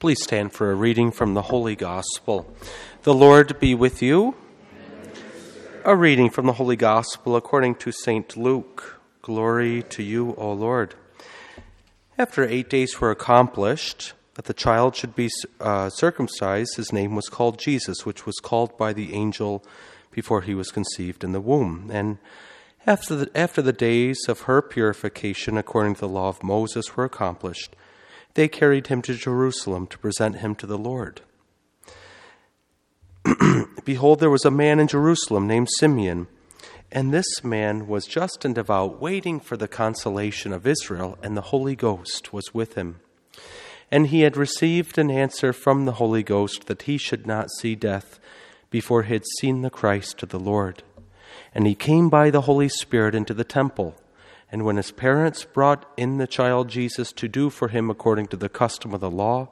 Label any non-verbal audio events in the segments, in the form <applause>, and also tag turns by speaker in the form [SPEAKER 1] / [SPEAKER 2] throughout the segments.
[SPEAKER 1] Please stand for a reading from the Holy Gospel. The Lord be with you. A reading from the Holy Gospel according to St. Luke. Glory to you, O Lord. After eight days were accomplished, that the child should be uh, circumcised, his name was called Jesus, which was called by the angel before he was conceived in the womb. And after the, after the days of her purification, according to the law of Moses, were accomplished, they carried him to Jerusalem to present him to the Lord. <clears throat> Behold, there was a man in Jerusalem named Simeon, and this man was just and devout, waiting for the consolation of Israel, and the Holy Ghost was with him. And he had received an answer from the Holy Ghost that he should not see death before he had seen the Christ of the Lord. And he came by the Holy Spirit into the temple. And when his parents brought in the child Jesus to do for him according to the custom of the law,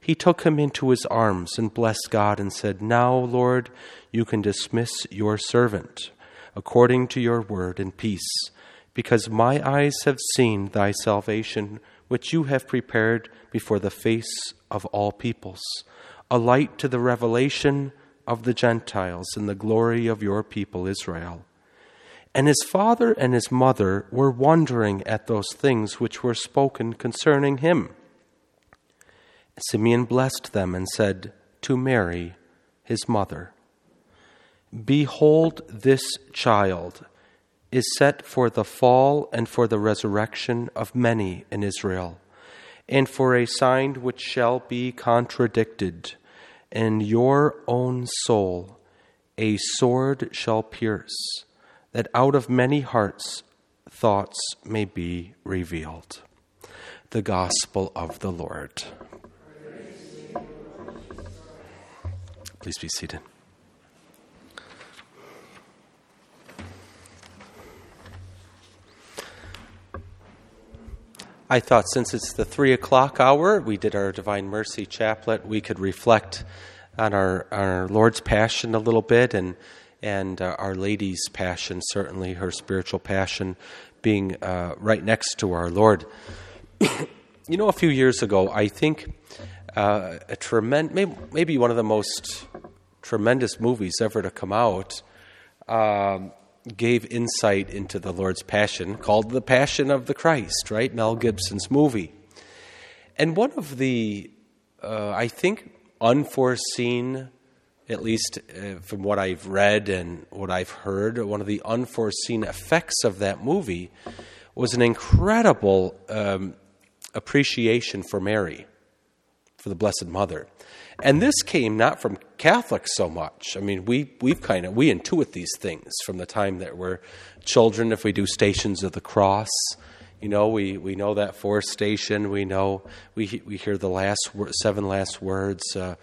[SPEAKER 1] he took him into his arms and blessed God and said, Now, Lord, you can dismiss your servant according to your word in peace, because my eyes have seen thy salvation, which you have prepared before the face of all peoples, a light to the revelation of the Gentiles and the glory of your people Israel. And his father and his mother were wondering at those things which were spoken concerning him. Simeon blessed them and said to Mary, his mother, Behold, this child is set for the fall and for the resurrection of many in Israel, and for a sign which shall be contradicted, and your own soul a sword shall pierce that out of many hearts thoughts may be revealed. The Gospel of the Lord. Please be seated. I thought since it's the three o'clock hour, we did our Divine Mercy Chaplet, we could reflect on our, our Lord's Passion a little bit and and uh, Our Lady's passion, certainly her spiritual passion, being uh, right next to our Lord. <coughs> you know, a few years ago, I think uh, a tremendous, maybe, maybe, one of the most tremendous movies ever to come out, um, gave insight into the Lord's passion, called The Passion of the Christ, right? Mel Gibson's movie. And one of the, uh, I think, unforeseen at least uh, from what I've read and what I've heard, one of the unforeseen effects of that movie was an incredible um, appreciation for Mary, for the Blessed Mother. And this came not from Catholics so much. I mean, we, we've kind of, we intuit these things from the time that we're children. If we do Stations of the Cross, you know, we, we know that fourth station. We know, we, we hear the last seven last words. Uh,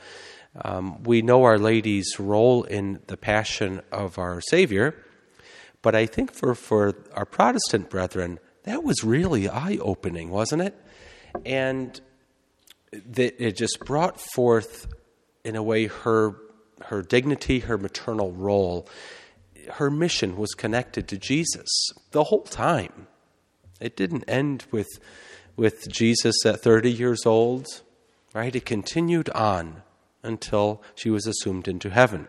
[SPEAKER 1] um, we know Our Lady's role in the passion of our Savior, but I think for, for our Protestant brethren, that was really eye opening, wasn't it? And that it just brought forth, in a way, her, her dignity, her maternal role. Her mission was connected to Jesus the whole time. It didn't end with, with Jesus at 30 years old, right? It continued on until she was assumed into heaven.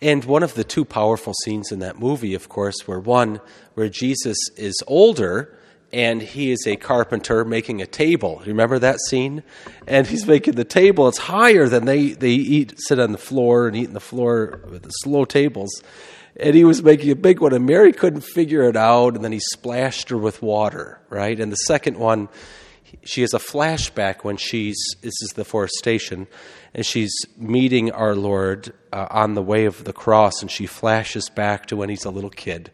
[SPEAKER 1] And one of the two powerful scenes in that movie, of course, were one where Jesus is older and he is a carpenter making a table. You Remember that scene? And he's making the table. It's higher than they, they eat, sit on the floor and eat on the floor with the slow tables. And he was making a big one, and Mary couldn't figure it out, and then he splashed her with water, right? And the second one, she has a flashback when she's this is the fourth station and she's meeting our lord uh, on the way of the cross and she flashes back to when he's a little kid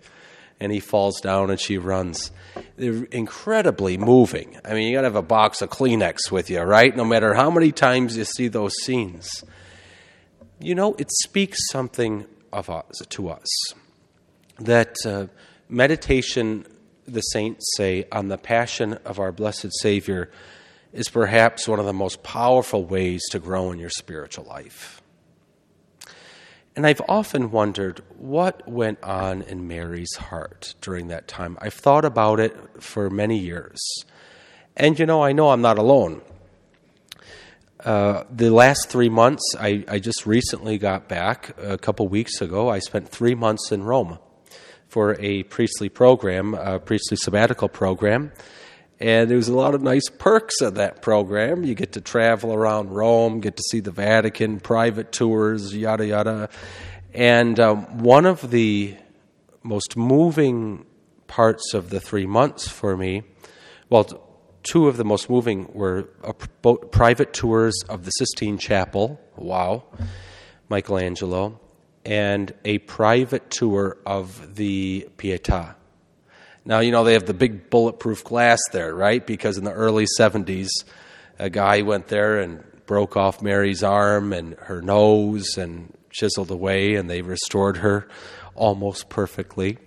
[SPEAKER 1] and he falls down and she runs. They're incredibly moving. I mean you got to have a box of kleenex with you right? No matter how many times you see those scenes. You know it speaks something of us to us that uh, meditation the saints say on the passion of our blessed Savior is perhaps one of the most powerful ways to grow in your spiritual life. And I've often wondered what went on in Mary's heart during that time. I've thought about it for many years. And you know, I know I'm not alone. Uh, the last three months, I, I, just recently got back a couple weeks ago. I spent three months in Rome for a priestly program, a priestly sabbatical program. And there's a lot of nice perks of that program. You get to travel around Rome, get to see the Vatican, private tours, yada, yada. And um, one of the most moving parts of the three months for me, well, two of the most moving were private tours of the Sistine Chapel. Wow, Michelangelo, and a private tour of the Pietà. Now, you know, they have the big bulletproof glass there, right? Because in the early 70s, a guy went there and broke off Mary's arm and her nose and chiseled away, and they restored her almost perfectly.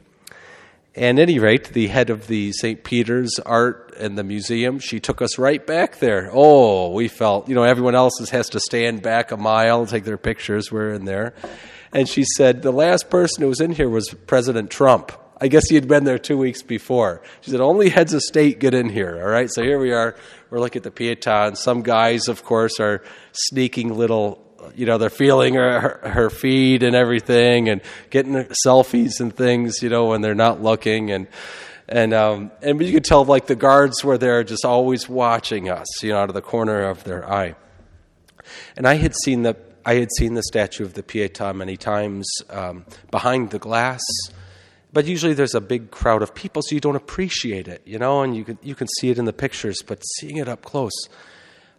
[SPEAKER 1] At any rate, the head of the St. Peter's Art and the Museum, she took us right back there. Oh, we felt, you know, everyone else has to stand back a mile, and take their pictures. We're in there. And she said, the last person who was in here was President Trump. I guess he had been there two weeks before. She said, only heads of state get in here. All right, so here we are. We're looking at the Pietà, and some guys, of course, are sneaking little you know, they're feeling her, her feed and everything and getting selfies and things, you know, when they're not looking. And, and, um, and you could tell like the guards were there just always watching us, you know, out of the corner of their eye. And I had seen the, I had seen the statue of the Pietà many times um, behind the glass, but usually there's a big crowd of people, so you don't appreciate it, you know, and you can, you can see it in the pictures, but seeing it up close,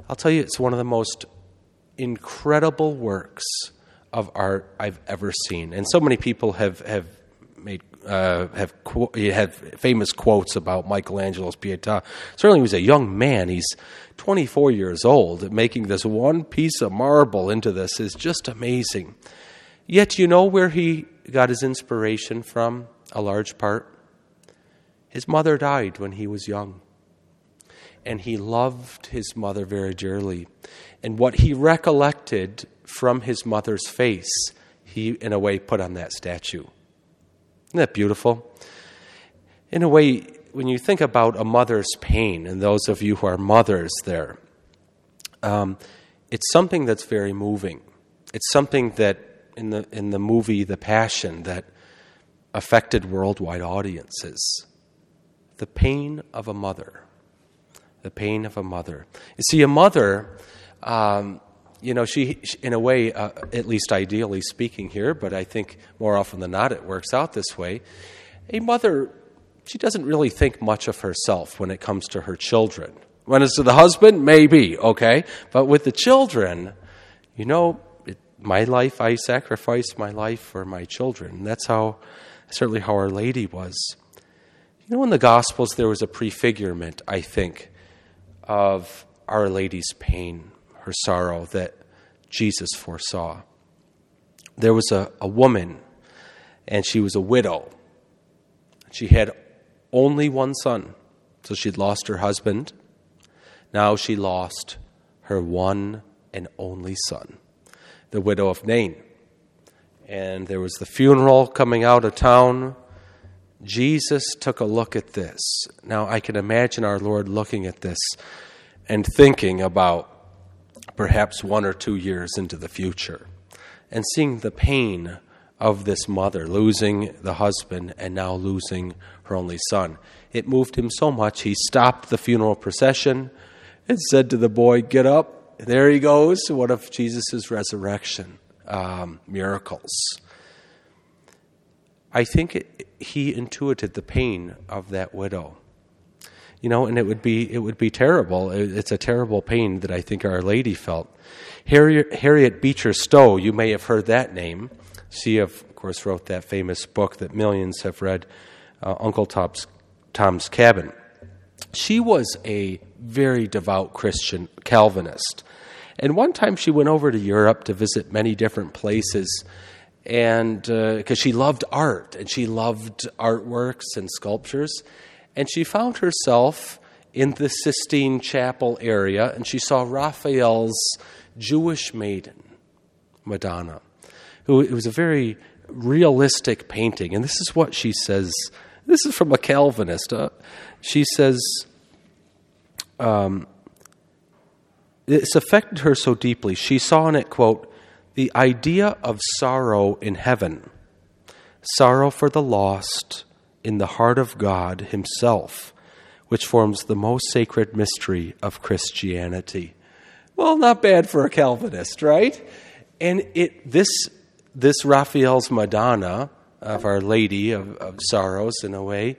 [SPEAKER 1] I'll tell you, it's one of the most incredible works of art I've ever seen. And so many people have, have made uh, have have famous quotes about Michelangelo's Pietà. Certainly, he was a young man. He's 24 years old. Making this one piece of marble into this is just amazing. Yet, you know where he got his inspiration from? A large part. His mother died when he was young and he loved his mother very dearly. And what he recollected from his mother's face, he, in a way, put on that statue. Isn't that beautiful? In a way, when you think about a mother's pain, and those of you who are mothers there, um, it's something that's very moving. It's something that, in the, in the movie The Passion, that affected worldwide audiences. The pain of a mother the pain of a mother. You see, a mother, um, you know, she, in a way, uh, at least ideally speaking here, but I think more often than not it works out this way. A mother, she doesn't really think much of herself when it comes to her children. When it's to the husband, maybe, okay? But with the children, you know, it, my life, I sacrifice my life for my children. That's how, certainly how Our Lady was. You know, in the Gospels, there was a prefigurement, I think, of Our Lady's pain, her sorrow that Jesus foresaw. There was a, a woman, and she was a widow. She had only one son, so she'd lost her husband. Now she lost her one and only son, the widow of Nain. And there was the funeral coming out of town. Jesus took a look at this. Now, I can imagine our Lord looking at this and thinking about perhaps one or two years into the future and seeing the pain of this mother losing the husband and now losing her only son. It moved him so much, he stopped the funeral procession and said to the boy, Get up. There he goes. One of Jesus' resurrection um, miracles. I think it, he intuited the pain of that widow. You know, and it would be it would be terrible. It's a terrible pain that I think Our Lady felt. Harriet, Harriet Beecher Stowe, you may have heard that name. She, of course, wrote that famous book that millions have read, uh, Uncle Tom's, Tom's Cabin. She was a very devout Christian Calvinist. And one time she went over to Europe to visit many different places and because uh, she loved art and she loved artworks and sculptures and she found herself in the sistine chapel area and she saw raphael's jewish maiden madonna who it was a very realistic painting. And this is what she says. This is from a calvinist. Uh, she says um, it's affected her so deeply. She saw in it, quote, the idea of sorrow in heaven, sorrow for the lost in the heart of God Himself, which forms the most sacred mystery of Christianity. Well, not bad for a Calvinist, right? And it this this Raphael's Madonna of Our Lady of, of Sorrows, in a way,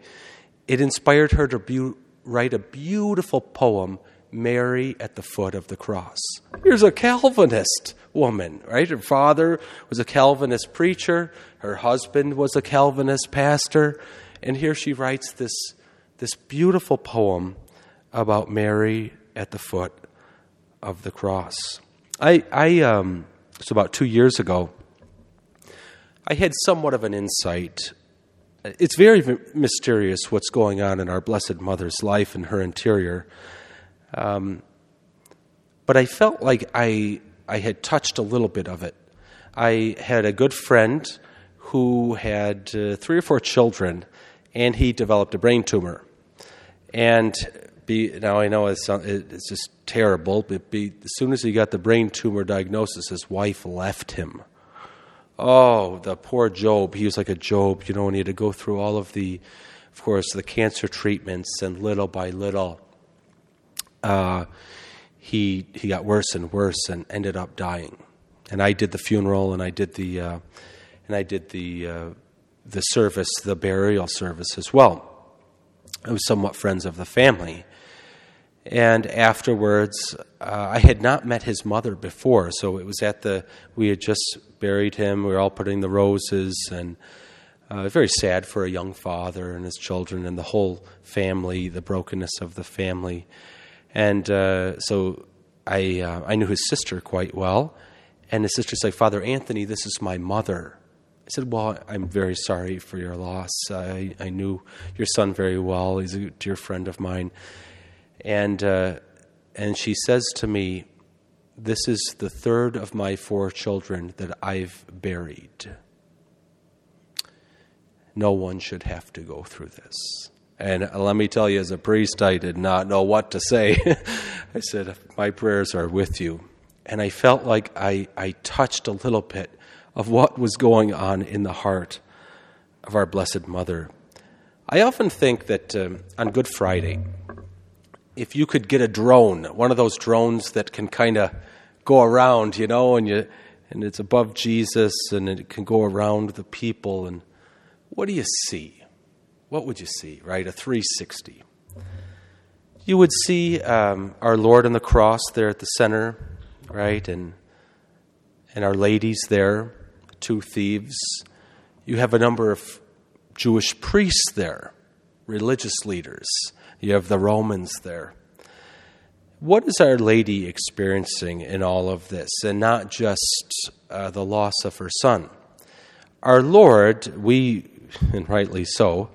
[SPEAKER 1] it inspired her to be, write a beautiful poem, Mary at the Foot of the Cross. Here's a Calvinist woman, right? Her father was a Calvinist preacher, her husband was a Calvinist pastor, and here she writes this, this beautiful poem about Mary at the foot of the cross. I, I um, it's about two years ago. I had somewhat of an insight. It's very mysterious what's going on in our Blessed Mother's life and her interior. Um, but I felt like I, I had touched a little bit of it. I had a good friend who had uh, three or four children, and he developed a brain tumor. And be, now I know it's, it's just terrible, but be, as soon as he got the brain tumor diagnosis, his wife left him. Oh, the poor Job. He was like a Job, you know, and he had to go through all of the, of course, the cancer treatments, and little by little, uh, he he got worse and worse, and ended up dying. And I did the funeral, and I did the, uh, and I did the uh, the service, the burial service as well. I was somewhat friends of the family. And afterwards, uh, I had not met his mother before, so it was at the, we had just buried him, we were all putting the roses, and uh, very sad for a young father and his children and the whole family, the brokenness of the family. And uh, so I, uh, I knew his sister quite well, and his sister said, Father Anthony, this is my mother. I said, Well, I'm very sorry for your loss. I, I knew your son very well. He's a dear friend of mine. And, uh, and she says to me, This is the third of my four children that I've buried. No one should have to go through this. And let me tell you, as a priest, I did not know what to say. <laughs> I said, My prayers are with you. And I felt like I, I touched a little bit of what was going on in the heart of our Blessed Mother. I often think that um, on Good Friday, if you could get a drone, one of those drones that can kind of go around, you know, and you and it's above Jesus and it can go around the people and what do you see? What would you see, right? A 360. You would see um, our Lord on the cross there at the center, right, and and our ladies there, two thieves. You have a number of Jewish priests there, religious leaders you have the Romans there. What is Our Lady experiencing in all of this, and not just uh, the loss of her son? Our Lord, we, <laughs> and rightly so,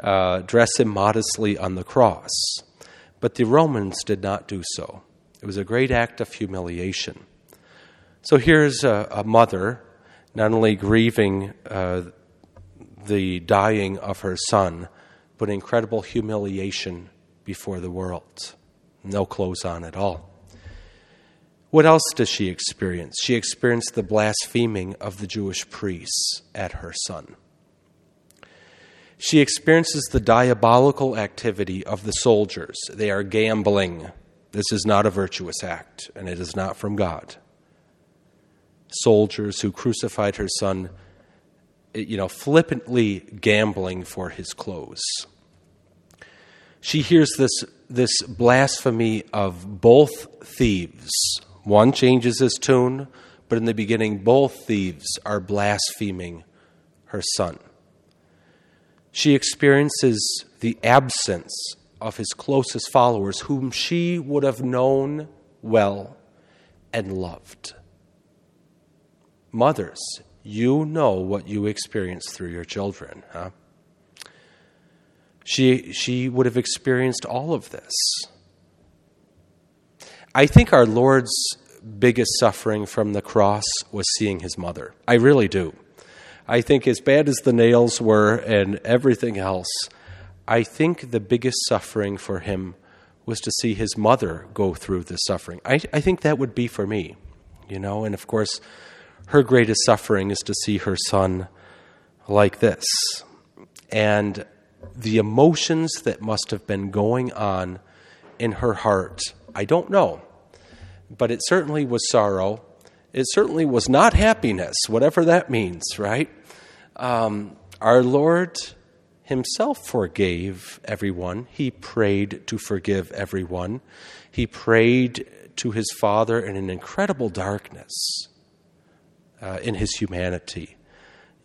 [SPEAKER 1] uh, dress him modestly on the cross, but the Romans did not do so. It was a great act of humiliation. So here's a, a mother not only grieving uh, the dying of her son, but incredible humiliation before the world. No clothes on at all. What else does she experience? She experienced the blaspheming of the Jewish priests at her son. She experiences the diabolical activity of the soldiers. They are gambling. This is not a virtuous act, and it is not from God. Soldiers who crucified her son eh, you know, flippantly gambling for his clothes. She hears this, this blasphemy of both thieves. One changes his tune, but in the beginning, both thieves are blaspheming her son. She experiences the absence of his closest followers, whom she would have known well and loved. Mothers, you know what you experience through your children, huh? She, she would have experienced all of this. I think our Lord's biggest suffering from the cross was seeing his mother. I really do. I think, as bad as the nails were and everything else, I think the biggest suffering for him was to see his mother go through the suffering. I, I think that would be for me, you know, and of course, her greatest suffering is to see her son like this. And the emotions that must have been going on in her heart, I don't know. But it certainly was sorrow. It certainly was not happiness, whatever that means, right? Um, our Lord Himself forgave everyone. He prayed to forgive everyone. He prayed to His Father in an incredible darkness uh, in His humanity.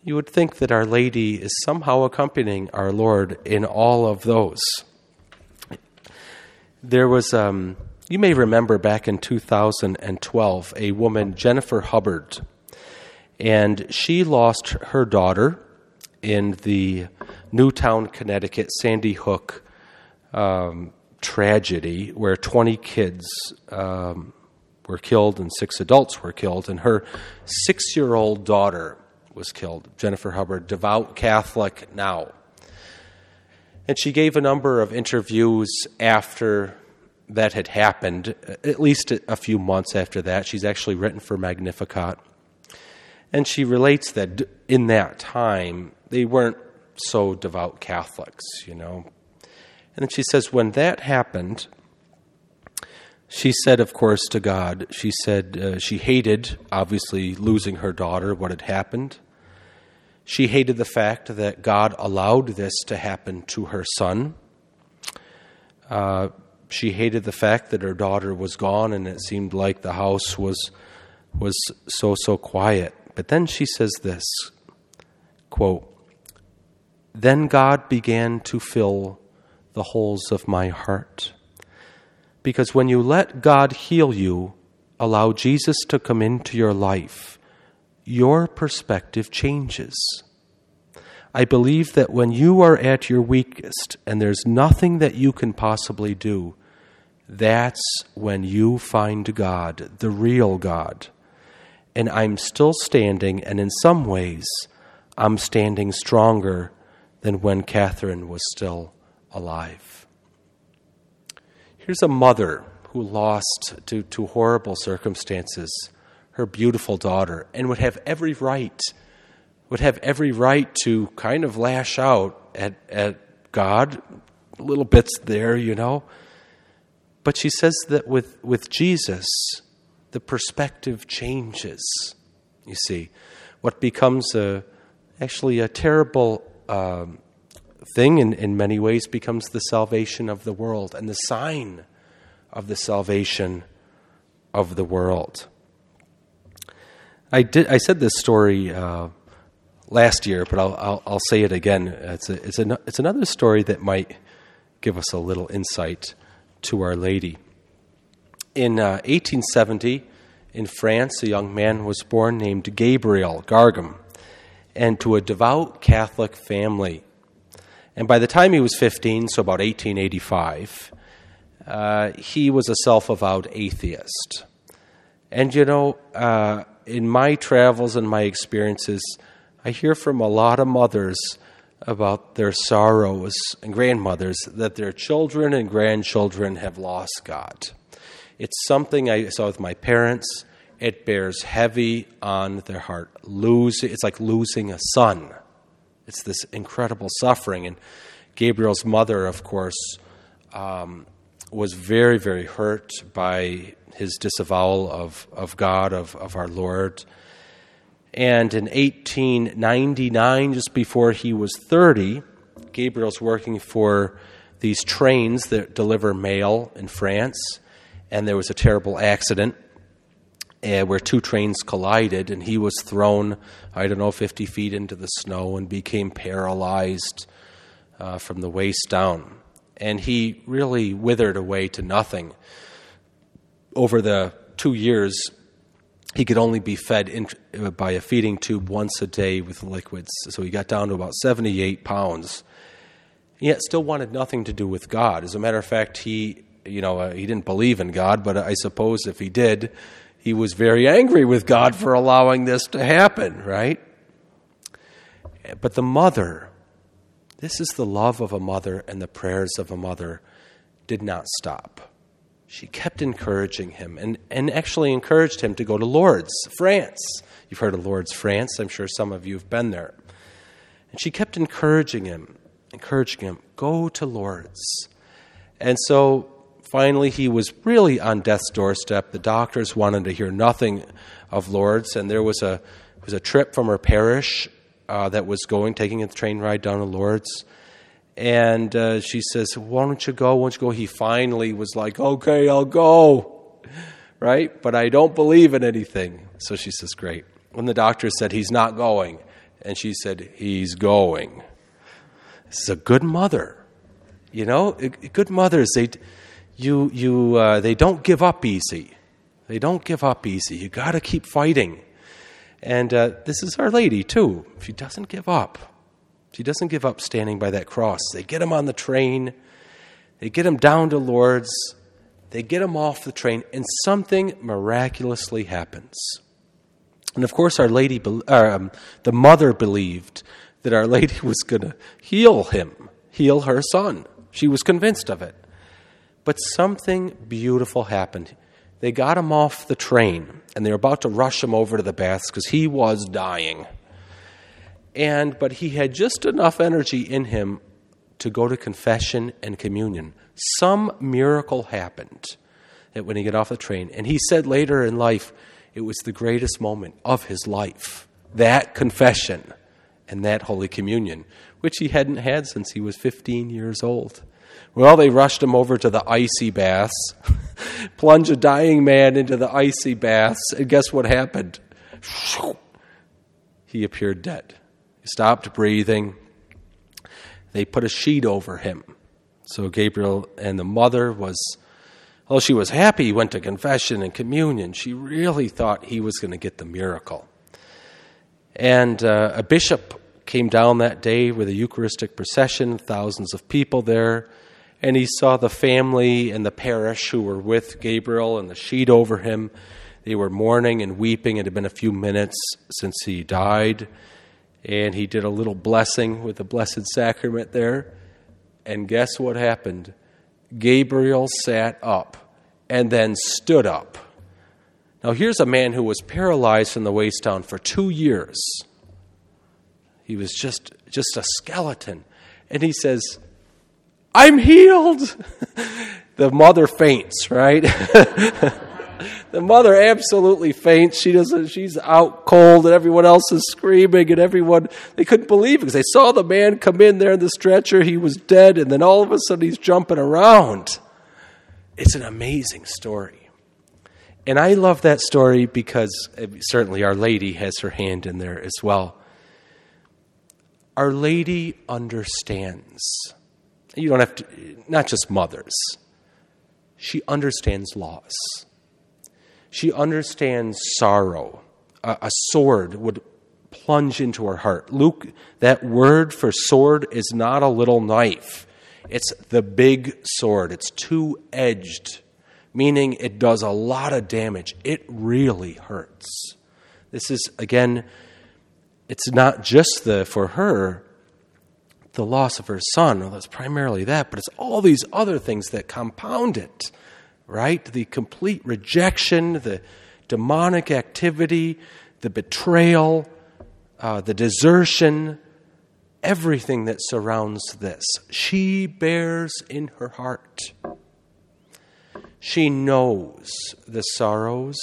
[SPEAKER 1] You would think that Our Lady is somehow accompanying our Lord in all of those. There was, um, you may remember back in 2012, a woman, Jennifer Hubbard, and she lost her daughter in the Newtown, Connecticut, Sandy Hook um, tragedy where 20 kids um, were killed and six adults were killed, and her six year old daughter was killed. Jennifer Hubbard, devout Catholic now. And she gave a number of interviews after that had happened, at least a few months after that. She's actually written for Magnificat. And she relates that in that time, they weren't so devout Catholics, you know. And then she says, when that happened, she said, of course, to God, she said uh, she hated, obviously, losing her daughter, what had happened. She hated the fact that God allowed this to happen to her son. Uh, she hated the fact that her daughter was gone and it seemed like the house was, was so, so quiet. But then she says this quote, Then God began to fill the holes of my heart. Because when you let God heal you, allow Jesus to come into your life, your perspective changes. I believe that when you are at your weakest and there's nothing that you can possibly do, that's when you find God, the real God. And I'm still standing, and in some ways, I'm standing stronger than when Catherine was still alive. Here's a mother who lost, to, to horrible circumstances, her beautiful daughter and would have every right would have every right to kind of lash out at, at God, little bits there, you know. But she says that with, with Jesus, the perspective changes. You see, what becomes a, actually a terrible um, thing in, in many ways becomes the salvation of the world and the sign of the salvation of the world. I did. I said this story uh, last year, but I'll, I'll, I'll say it again. It's a, it's a, it's another story that might give us a little insight to Our Lady. In uh, 1870, in France, a young man was born named Gabriel Gargam, and to a devout Catholic family. And by the time he was 15, so about 1885, uh, he was a self avowed atheist. And you know, uh, in my travels and my experiences, I hear from a lot of mothers about their sorrows and grandmothers that their children and grandchildren have lost God. It's something I saw with my parents. It bears heavy on their heart. Lose, it's like losing a son. It's this incredible suffering. And Gabriel's mother, of course, um, was very, very hurt by his disavowal of, of God, of, of our Lord. And in 1899, just before he was 30, Gabriel's working for these trains that deliver mail in France, and there was a terrible accident uh, where two trains collided, and he was thrown, I don't know, 50 feet into the snow and became paralyzed uh, from the waist down. And he really withered away to nothing over the two years, he could only be fed in, uh, by a feeding tube once a day with liquids. So he got down to about 78 pounds. Yet still wanted nothing to do with God. As a matter of fact, he, you know, uh, he didn't believe in God, but I suppose if he did, he was very angry with God for allowing this to happen, right? But the mother, this is the love of a mother and the prayers of a mother did not stop. She kept encouraging him and, and actually encouraged him to go to Lourdes, France. You've heard of Lourdes, France. I'm sure some of you have been there. And she kept encouraging him, encouraging him, go to Lourdes. And so finally he was really on death's doorstep. The doctors wanted to hear nothing of Lourdes, and there was a, was a trip from her parish uh, that was going, taking a train ride down to Lourdes. And uh, she says, Why don't you go? Why don't you go? He finally was like, Okay, I'll go. Right? But I don't believe in anything. So she says, Great. When the doctor said, He's not going, and she said, He's going. This is a good mother. You know, good mothers, they, you, you, uh, they don't give up easy. They don't give up easy. You got to keep fighting. And uh, this is Our Lady, too. She doesn't give up. She doesn't give up standing by that cross. They get him on the train, they get him down to Lourdes, they get him off the train, and something miraculously happens. And of course, Our Lady, um, the mother believed that Our Lady <laughs> was going to heal him, heal her son. She was convinced of it. But something beautiful happened. They got him off the train, and they were about to rush him over to the baths because he was dying. And but he had just enough energy in him to go to confession and communion. Some miracle happened that when he got off the train, and he said later in life, it was the greatest moment of his life. That confession and that Holy Communion, which he hadn't had since he was 15 years old. Well, they rushed him over to the icy baths, <laughs> plunge a dying man into the icy baths, and guess what happened? He appeared dead. He stopped breathing. They put a sheet over him. So Gabriel and the mother was, well, she was happy he went to confession and communion. She really thought he was going to get the miracle. And uh, a bishop came down that day with a Eucharistic procession, thousands of people there, and he saw the family and the parish who were with Gabriel and the sheet over him. They were mourning and weeping. It had been a few minutes since he died and he did a little blessing with the Blessed Sacrament there. And guess what happened? Gabriel sat up and then stood up. Now, here's a man who was paralyzed from the waist down for two years. He was just, just a skeleton. And he says, I'm healed. <laughs> the mother faints, right? <laughs> the mother absolutely faints. She doesn't. She's out cold, and everyone else is screaming, and everyone they couldn't believe it because they saw the man come in there in the stretcher. He was dead, and then all of a sudden he's jumping around. It's an amazing story, and I love that story because uh, certainly Our Lady has her hand in there as well. Our Lady understands. You don't have to, not just mothers. She understands loss she understands sorrow. A, a sword would plunge into her heart. Luke, that word for sword is not a little knife, it's the big sword. It's two edged, meaning it does a lot of damage. It really hurts. This is, again, it's not just the, for her, the loss of her son, that's primarily that, but it's all these other things that compound it right? The complete rejection, the demonic activity, the betrayal, uh, the desertion, everything that surrounds this. She bears in her heart. She knows the sorrows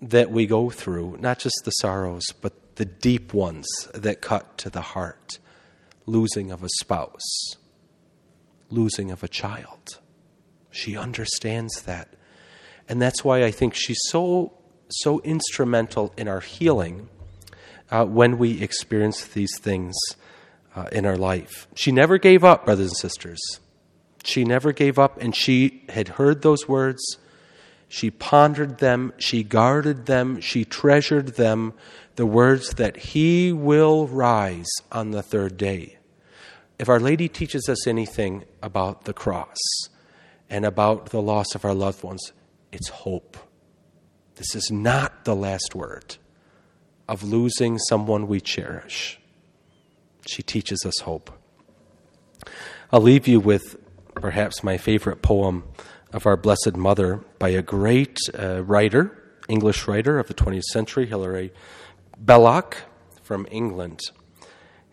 [SPEAKER 1] that we go through, not just the sorrows, but the deep ones that cut to the heart losing of a spouse, losing of a child she understands that. And that's why I think she's so, so instrumental in our healing uh, when we experience these things uh, in our life. She never gave up, brothers and sisters. She never gave up, and she had heard those words. She pondered them, she guarded them, she treasured them, the words that He will rise on the third day. If Our Lady teaches us anything about the cross, and about the loss of our loved ones, it's hope. This is not the last word of losing someone we cherish. She teaches us hope. I'll leave you with perhaps my favorite poem of our Blessed Mother by a great uh, writer, English writer of the 20th century, Hilaire Belloc from England.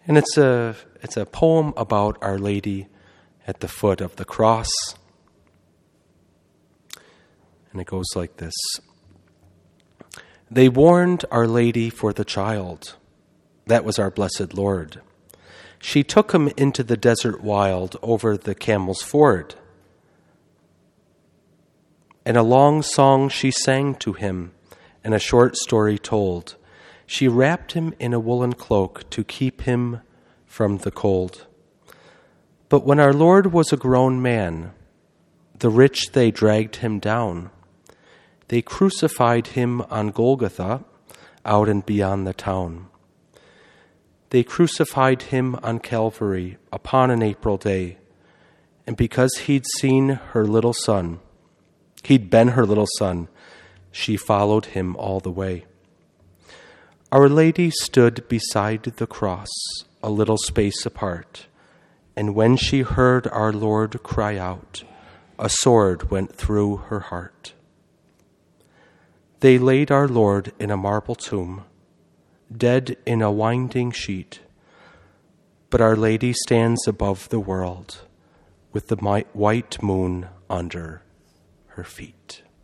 [SPEAKER 1] And it's a, it's a poem about Our Lady at the foot of the cross. And it goes like this They warned Our Lady for the child. That was our blessed Lord. She took him into the desert wild over the camel's ford. And a long song she sang to him, and a short story told. She wrapped him in a woolen cloak to keep him from the cold. But when our Lord was a grown man, the rich they dragged him down. They crucified him on Golgotha, out and beyond the town. They crucified him on Calvary upon an April day, and because he'd seen her little son, he'd been her little son, she followed him all the way. Our Lady stood beside the cross, a little space apart, and when she heard our Lord cry out, a sword went through her heart. They laid our Lord in a marble tomb, dead in a winding sheet, but Our Lady stands above the world with the white moon under her feet.